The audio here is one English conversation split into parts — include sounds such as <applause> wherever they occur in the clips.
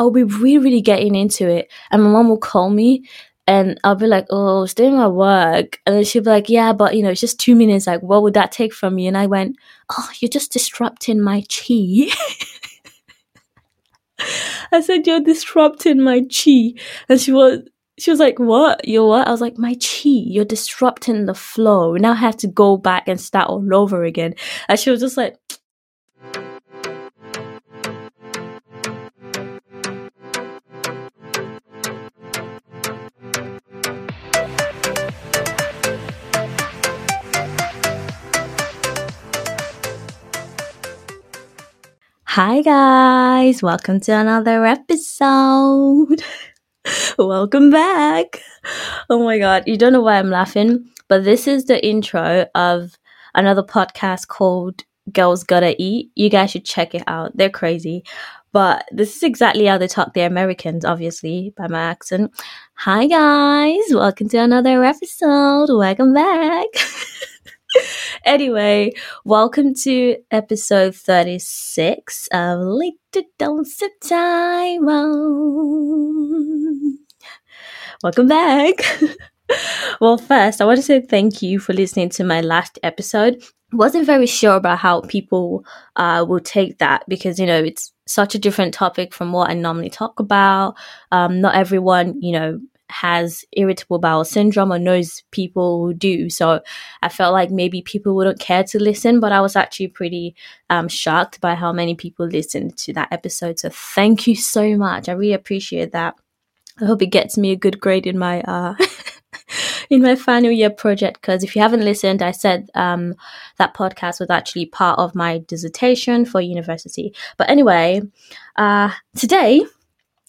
I'll be really, really getting into it. And my mom will call me and I'll be like, oh, I was doing my work. And then she'll be like, yeah, but you know, it's just two minutes. Like, what would that take from you? And I went, oh, you're just disrupting my chi. <laughs> I said, you're disrupting my chi. And she was, she was like, what? You're what? I was like, my chi, you're disrupting the flow. Now I have to go back and start all over again. And she was just like, Hi guys, welcome to another episode. <laughs> welcome back. Oh my god, you don't know why I'm laughing, but this is the intro of another podcast called Girls Gotta Eat. You guys should check it out. They're crazy. But this is exactly how they talk the Americans, obviously, by my accent. Hi guys, welcome to another episode. Welcome back. <laughs> anyway, welcome to episode 36 of Little Dose of Taiwo. Welcome back. <laughs> well, first, I want to say thank you for listening to my last episode. Wasn't very sure about how people uh, will take that because, you know, it's such a different topic from what I normally talk about. Um, not everyone, you know, has irritable bowel syndrome or knows people who do. So I felt like maybe people wouldn't care to listen, but I was actually pretty um, shocked by how many people listened to that episode. So thank you so much. I really appreciate that. I hope it gets me a good grade in my uh, <laughs> in my final year project because if you haven't listened, I said um, that podcast was actually part of my dissertation for university. But anyway, uh, today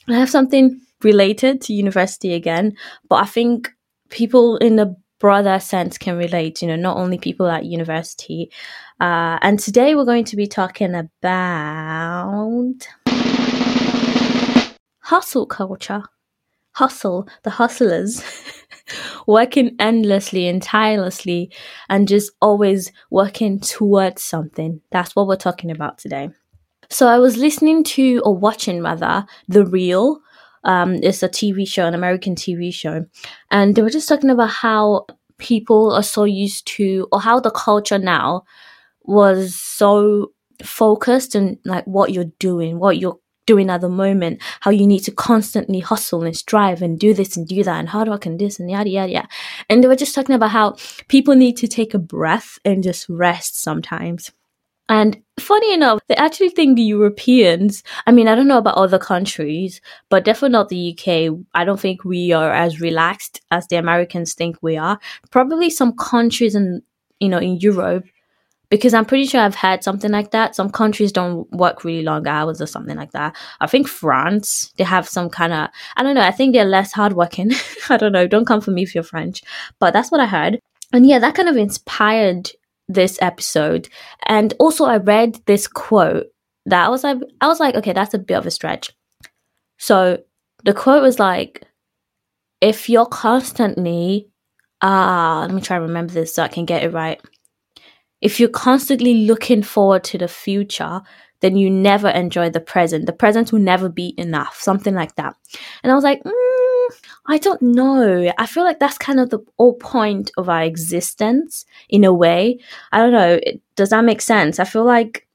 I have something related to university again, but I think people in a broader sense can relate, you know, not only people at university. Uh, and today we're going to be talking about hustle culture. Hustle, the hustlers. <laughs> working endlessly and tirelessly and just always working towards something. That's what we're talking about today. So I was listening to or watching rather The Real um, it's a TV show, an American TV show, and they were just talking about how people are so used to, or how the culture now was so focused and like what you're doing, what you're doing at the moment, how you need to constantly hustle and strive and do this and do that and hard work and this and yada yada yada. And they were just talking about how people need to take a breath and just rest sometimes. And funny enough, they actually think the Europeans, I mean, I don't know about other countries, but definitely not the UK. I don't think we are as relaxed as the Americans think we are. Probably some countries in, you know, in Europe, because I'm pretty sure I've had something like that. Some countries don't work really long hours or something like that. I think France, they have some kind of, I don't know, I think they're less hardworking. <laughs> I don't know. Don't come for me if you're French, but that's what I heard. And yeah, that kind of inspired this episode. And also I read this quote that I was like I was like, okay, that's a bit of a stretch. So the quote was like, if you're constantly ah, uh, let me try to remember this so I can get it right. If you're constantly looking forward to the future, then you never enjoy the present. The present will never be enough, something like that. And I was like, mm, I don't know. I feel like that's kind of the whole point of our existence in a way. I don't know. Does that make sense? I feel like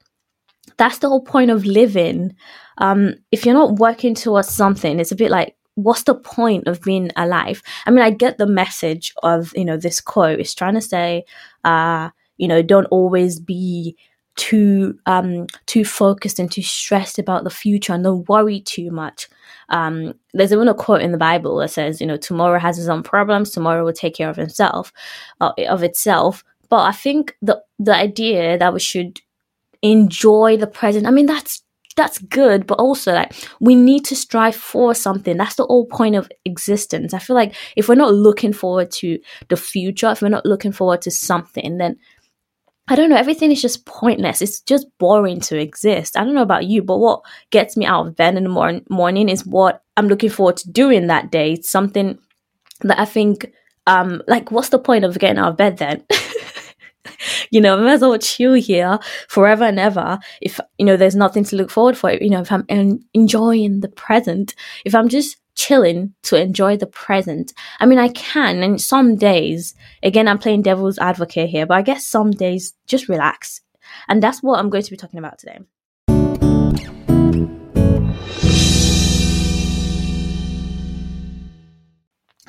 that's the whole point of living. Um, if you're not working towards something, it's a bit like, what's the point of being alive? I mean, I get the message of, you know, this quote. It's trying to say, uh, you know, don't always be too um too focused and too stressed about the future and don't worry too much. Um there's even a quote in the bible that says you know tomorrow has its own problems tomorrow will take care of itself uh, of itself. But i think the the idea that we should enjoy the present i mean that's that's good but also like we need to strive for something. That's the whole point of existence. I feel like if we're not looking forward to the future if we're not looking forward to something then I don't know, everything is just pointless. It's just boring to exist. I don't know about you, but what gets me out of bed in the mor- morning is what I'm looking forward to doing that day. It's something that I think, um, like, what's the point of getting out of bed then? <laughs> you know, I might as well chill here forever and ever. If, you know, there's nothing to look forward for, you know, if I'm enjoying the present, if I'm just chilling to enjoy the present. I mean, I can, and some days, again, I'm playing devil's advocate here, but I guess some days just relax. And that's what I'm going to be talking about today.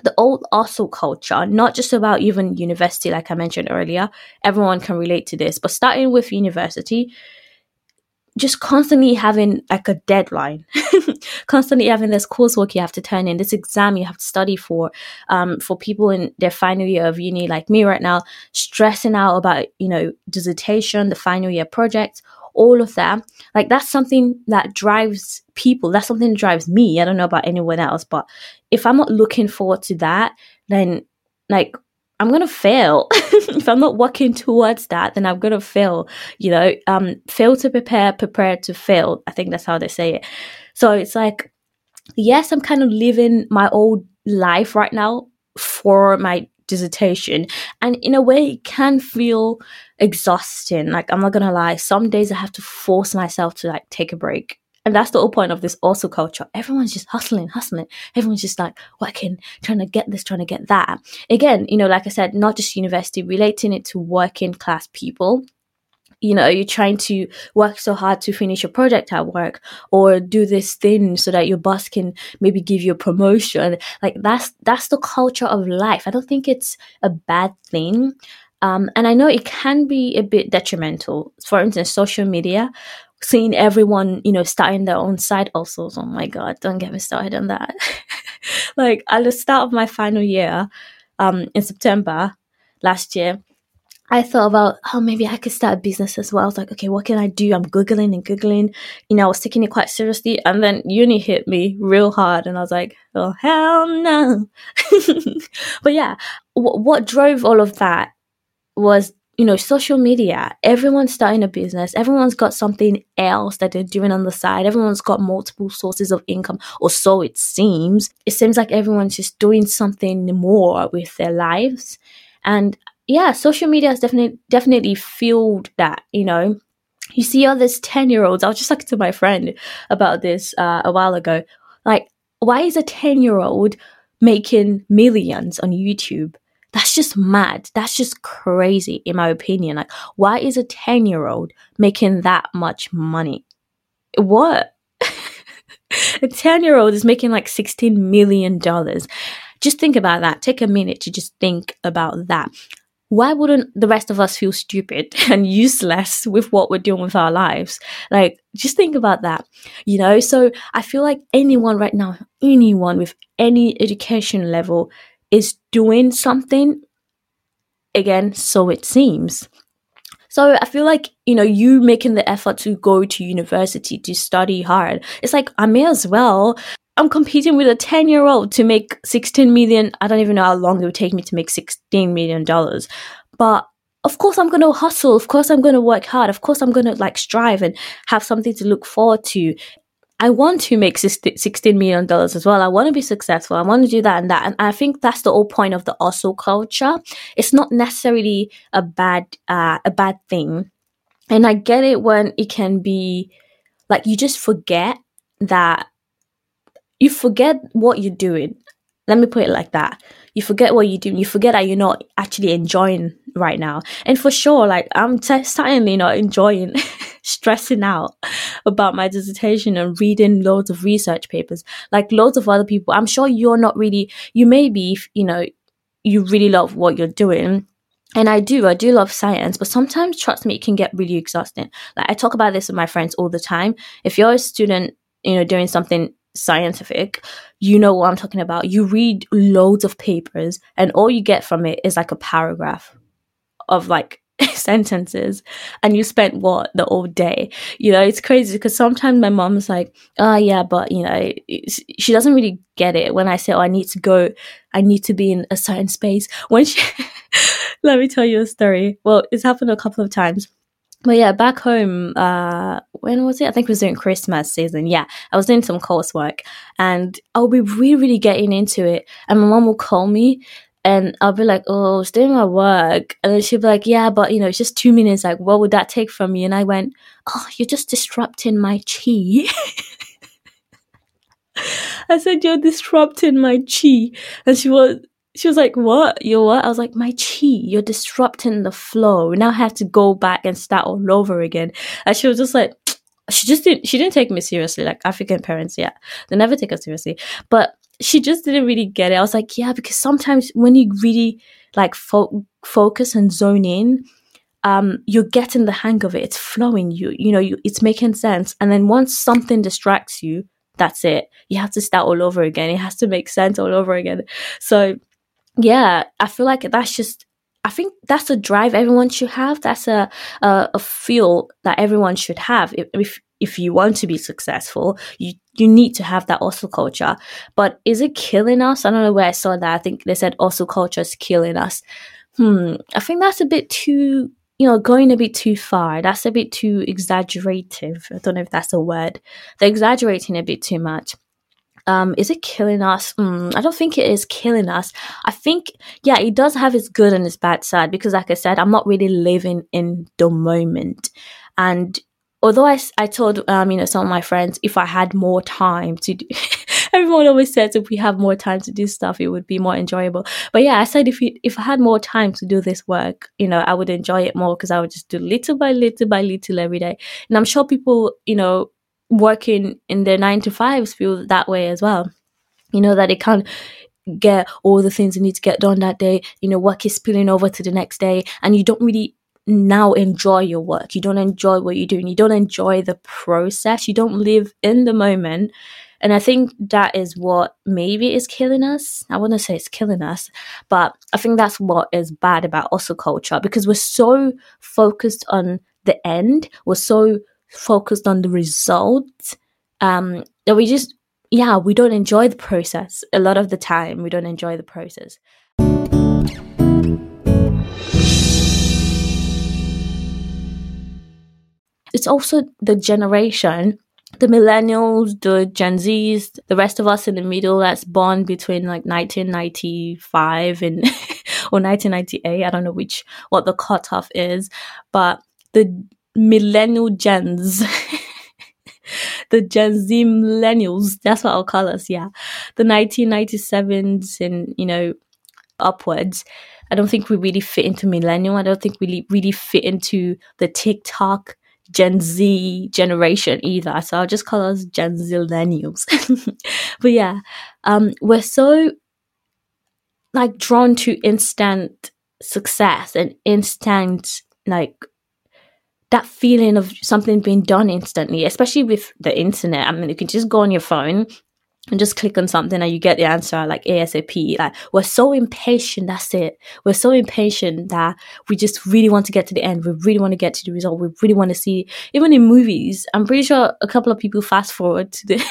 the old hustle culture, not just about even university, like I mentioned earlier, everyone can relate to this, but starting with university, just constantly having like a deadline, <laughs> constantly having this coursework you have to turn in, this exam you have to study for, um, for people in their final year of uni, like me right now, stressing out about, you know, dissertation, the final year project, all of that. Like that's something that drives people. That's something that drives me. I don't know about anyone else, but if I'm not looking forward to that, then like I'm gonna fail. <laughs> if I'm not working towards that, then I'm gonna fail. You know, um, fail to prepare, prepare to fail. I think that's how they say it. So it's like, yes, I'm kind of living my old life right now for my dissertation, and in a way, it can feel exhausting. Like I'm not gonna lie, some days I have to force myself to like take a break and that's the whole point of this hustle culture. Everyone's just hustling, hustling. Everyone's just like working, trying to get this, trying to get that. Again, you know, like I said, not just university, relating it to working class people you know you're trying to work so hard to finish a project at work or do this thing so that your boss can maybe give you a promotion like that's that's the culture of life i don't think it's a bad thing um, and i know it can be a bit detrimental for instance social media seeing everyone, you know, starting their own side hustles. Oh my God, don't get me started on that. <laughs> like at the start of my final year, um, in September last year, I thought about, oh, maybe I could start a business as well. I was like, okay, what can I do? I'm Googling and Googling. You know, I was taking it quite seriously. And then uni hit me real hard. And I was like, oh, hell no. <laughs> but yeah, w- what drove all of that was you know, social media, everyone's starting a business, everyone's got something else that they're doing on the side, everyone's got multiple sources of income, or so it seems. It seems like everyone's just doing something more with their lives. And yeah, social media has definitely definitely fueled that, you know. You see all these 10 year olds, I was just talking to my friend about this uh, a while ago. Like, why is a 10 year old making millions on YouTube? That's just mad. That's just crazy, in my opinion. Like, why is a 10 year old making that much money? What? <laughs> a 10 year old is making like $16 million. Just think about that. Take a minute to just think about that. Why wouldn't the rest of us feel stupid <laughs> and useless with what we're doing with our lives? Like, just think about that, you know? So I feel like anyone right now, anyone with any education level is doing something again, so it seems. So I feel like, you know, you making the effort to go to university to study hard. It's like I may as well. I'm competing with a 10 year old to make 16 million. I don't even know how long it would take me to make 16 million dollars. But of course I'm going to hustle. Of course I'm going to work hard. Of course I'm going to like strive and have something to look forward to. I want to make $16 million as well. I want to be successful. I want to do that and that. And I think that's the whole point of the hustle culture. It's not necessarily a bad, uh, a bad thing. And I get it when it can be like you just forget that you forget what you're doing. Let me put it like that. You forget what you're doing. You forget that you're not actually enjoying right now. And for sure, like I'm t- certainly not enjoying <laughs> stressing out about my dissertation and reading loads of research papers like loads of other people. I'm sure you're not really, you may be, you know, you really love what you're doing. And I do, I do love science, but sometimes, trust me, it can get really exhausting. Like I talk about this with my friends all the time. If you're a student, you know, doing something scientific, you know what I'm talking about. You read loads of papers and all you get from it is like a paragraph of like <laughs> sentences and you spent what the whole day. You know it's crazy because sometimes my mom's like oh yeah but you know she doesn't really get it when i say oh i need to go i need to be in a certain space. When she <laughs> let me tell you a story. Well it's happened a couple of times but yeah, back home, uh, when was it? I think it was during Christmas season. Yeah, I was doing some coursework and I'll be really, really getting into it. And my mom will call me And I'll be like, oh, I was doing my work. And then she'll be like, yeah, but you know, it's just two minutes. Like, what would that take from me? And I went, oh, you're just disrupting my chi. <laughs> I said, you're disrupting my chi. And she was, she was like, what? You're what? I was like, my chi, you're disrupting the flow. Now I have to go back and start all over again. And she was just like, <tsk> she just didn't, she didn't take me seriously. Like African parents, yeah, they never take us seriously. But she just didn't really get it. I was like, yeah, because sometimes when you really like fo- focus and zone in, um, you're getting the hang of it. It's flowing. You, you know, you, it's making sense. And then once something distracts you, that's it. You have to start all over again. It has to make sense all over again. So, yeah, I feel like that's just. I think that's a drive everyone should have. That's a a, a feel that everyone should have. If, if if you want to be successful, you you need to have that hustle culture. But is it killing us? I don't know where I saw that. I think they said hustle culture is killing us. Hmm. I think that's a bit too, you know, going a bit too far. That's a bit too exaggerative. I don't know if that's a word. They're exaggerating a bit too much. Um, is it killing us? Mm, I don't think it is killing us. I think, yeah, it does have its good and its bad side because, like I said, I'm not really living in the moment. And although I, I told um, you know some of my friends if I had more time to do <laughs> everyone always says if we have more time to do stuff it would be more enjoyable but yeah I said if we, if I had more time to do this work you know I would enjoy it more because I would just do little by little by little every day and I'm sure people you know working in their nine to fives feel that way as well you know that they can't get all the things they need to get done that day you know work is spilling over to the next day and you don't really now enjoy your work. You don't enjoy what you're doing. You don't enjoy the process. You don't live in the moment. And I think that is what maybe is killing us. I wouldn't say it's killing us, but I think that's what is bad about hustle culture because we're so focused on the end. We're so focused on the results um, that we just, yeah, we don't enjoy the process. A lot of the time, we don't enjoy the process. it's also the generation the millennials, the Gen Zs, the rest of us in the middle that's born between like 1995 and <laughs> or 1998. I don't know which what the cutoff is, but the millennial gens, <laughs> the Gen Z millennials, that's what I'll call us. Yeah, the 1997s and you know upwards. I don't think we really fit into millennial. I don't think we really really fit into the TikTok Gen Z generation either. So I'll just call us Gen Zillennials. <laughs> but yeah, um, we're so like drawn to instant success and instant like that feeling of something being done instantly, especially with the internet. I mean, you can just go on your phone and just click on something and you get the answer like ASAP. Like we're so impatient. That's it. We're so impatient that we just really want to get to the end. We really want to get to the result. We really want to see, even in movies, I'm pretty sure a couple of people fast forward to the,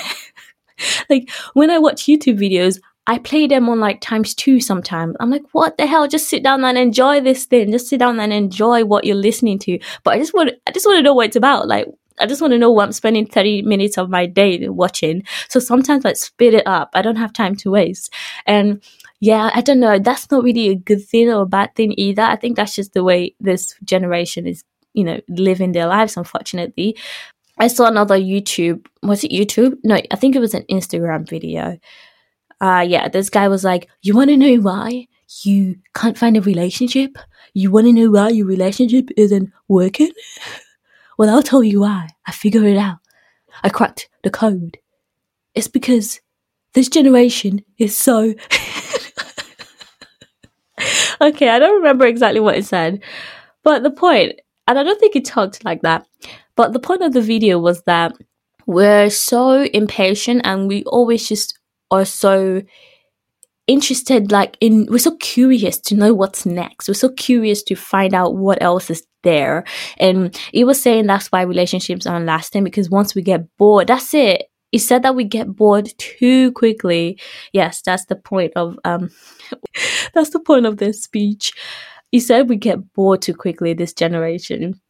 <laughs> like when I watch YouTube videos, I play them on like times two sometimes. I'm like, what the hell? Just sit down and enjoy this thing. Just sit down and enjoy what you're listening to. But I just want, I just want to know what it's about. Like, I just want to know what I'm spending 30 minutes of my day watching. So sometimes I speed it up. I don't have time to waste. And yeah, I don't know. That's not really a good thing or a bad thing either. I think that's just the way this generation is, you know, living their lives, unfortunately. I saw another YouTube, was it YouTube? No, I think it was an Instagram video. Uh, yeah, this guy was like, You want to know why you can't find a relationship? You want to know why your relationship isn't working? <laughs> Well, I'll tell you why. I figured it out. I cracked the code. It's because this generation is so. <laughs> okay, I don't remember exactly what it said, but the point, and I don't think it talked like that, but the point of the video was that we're so impatient and we always just are so interested like in we're so curious to know what's next. We're so curious to find out what else is there. And he was saying that's why relationships aren't lasting because once we get bored that's it. He said that we get bored too quickly. Yes that's the point of um <laughs> that's the point of this speech. He said we get bored too quickly this generation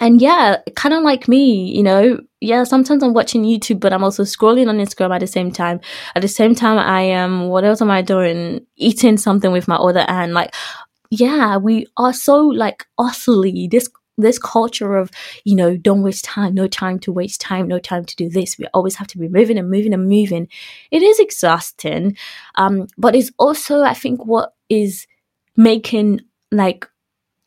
and yeah, kind of like me, you know, yeah, sometimes I'm watching YouTube, but I'm also scrolling on Instagram at the same time. At the same time, I am, what else am I doing? Eating something with my other hand. Like, yeah, we are so like utterly this this culture of you know don't waste time no time to waste time no time to do this we always have to be moving and moving and moving it is exhausting um but it's also i think what is making like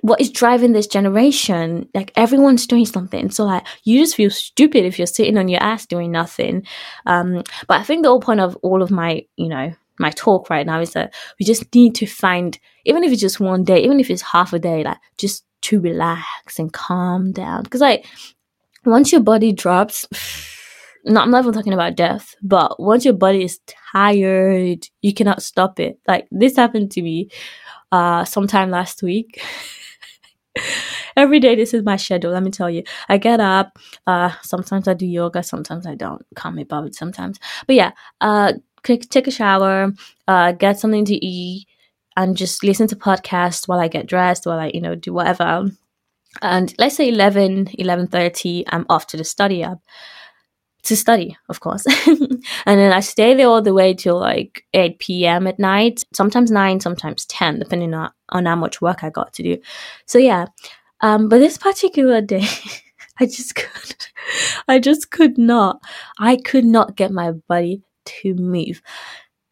what is driving this generation like everyone's doing something so like you just feel stupid if you're sitting on your ass doing nothing um but i think the whole point of all of my you know my talk right now is that we just need to find even if it's just one day even if it's half a day like just to relax and calm down because like once your body drops <sighs> no, I'm not even talking about death, but once your body is tired, you cannot stop it. Like this happened to me uh sometime last week. <laughs> <laughs> Every day this is my schedule, let me tell you. I get up, uh sometimes I do yoga, sometimes I don't. Can't be bothered sometimes. But yeah, uh take a shower, uh get something to eat, and just listen to podcasts while I get dressed, while I, you know, do whatever. And let's say 11, 11.30, I'm off to the study up to study, of course. <laughs> and then I stay there all the way till like 8 p.m. at night, sometimes 9, sometimes 10, depending on, on how much work I got to do. So yeah, um, but this particular <laughs> day, I just could, I just could not, I could not get my body to move.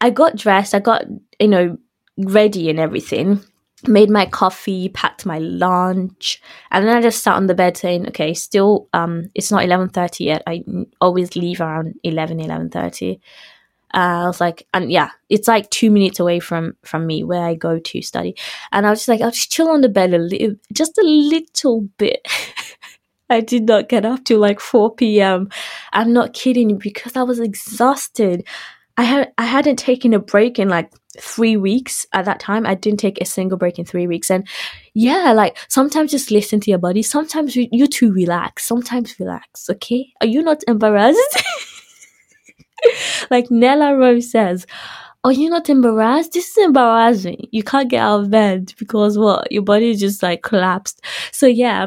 I got dressed, I got, you know, ready and everything made my coffee packed my lunch and then i just sat on the bed saying okay still um it's not 11.30 yet i always leave around 11 11.30 uh, i was like and yeah it's like two minutes away from from me where i go to study and i was just like i'll just chill on the bed a little just a little bit <laughs> I did not get up till like 4 p.m. I'm not kidding because I was exhausted. I had I hadn't taken a break in like three weeks at that time. I didn't take a single break in three weeks. And yeah, like sometimes just listen to your body. Sometimes you, you too relax. Sometimes relax. Okay. Are you not embarrassed? <laughs> like Nella Rose says, are you not embarrassed? This is embarrassing. You can't get out of bed because what? Your body just like collapsed. So yeah,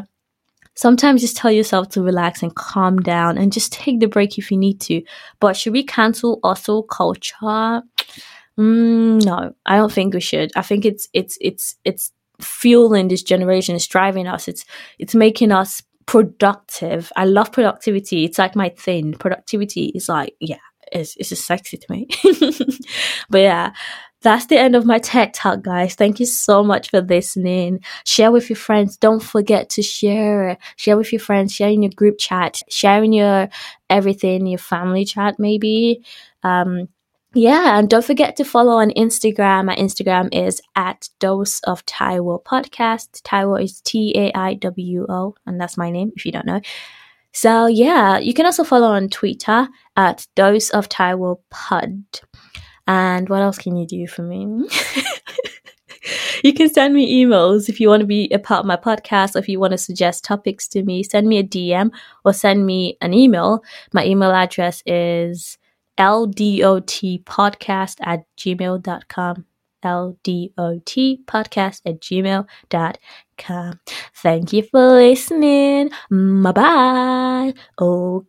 sometimes just tell yourself to relax and calm down and just take the break if you need to. But should we cancel hustle culture? Mm, no, I don't think we should. I think it's it's it's it's fueling this generation. It's driving us. It's it's making us productive. I love productivity. It's like my thing. Productivity is like yeah, it's it's just sexy to me. <laughs> but yeah, that's the end of my tech talk, guys. Thank you so much for listening. Share with your friends. Don't forget to share. Share with your friends. Share in your group chat. Share in your everything, your family chat, maybe. Um, yeah, and don't forget to follow on Instagram. My Instagram is at Dose of Taiwo Podcast. Taiwo is T A I W O, and that's my name if you don't know. So yeah, you can also follow on Twitter at Dose of Taiwo Pod. And what else can you do for me? <laughs> you can send me emails if you want to be a part of my podcast or if you want to suggest topics to me. Send me a DM or send me an email. My email address is ldotpodcast at gmail.com. LDOT podcast at gmail.com. Thank you for listening. Bye bye. Oh.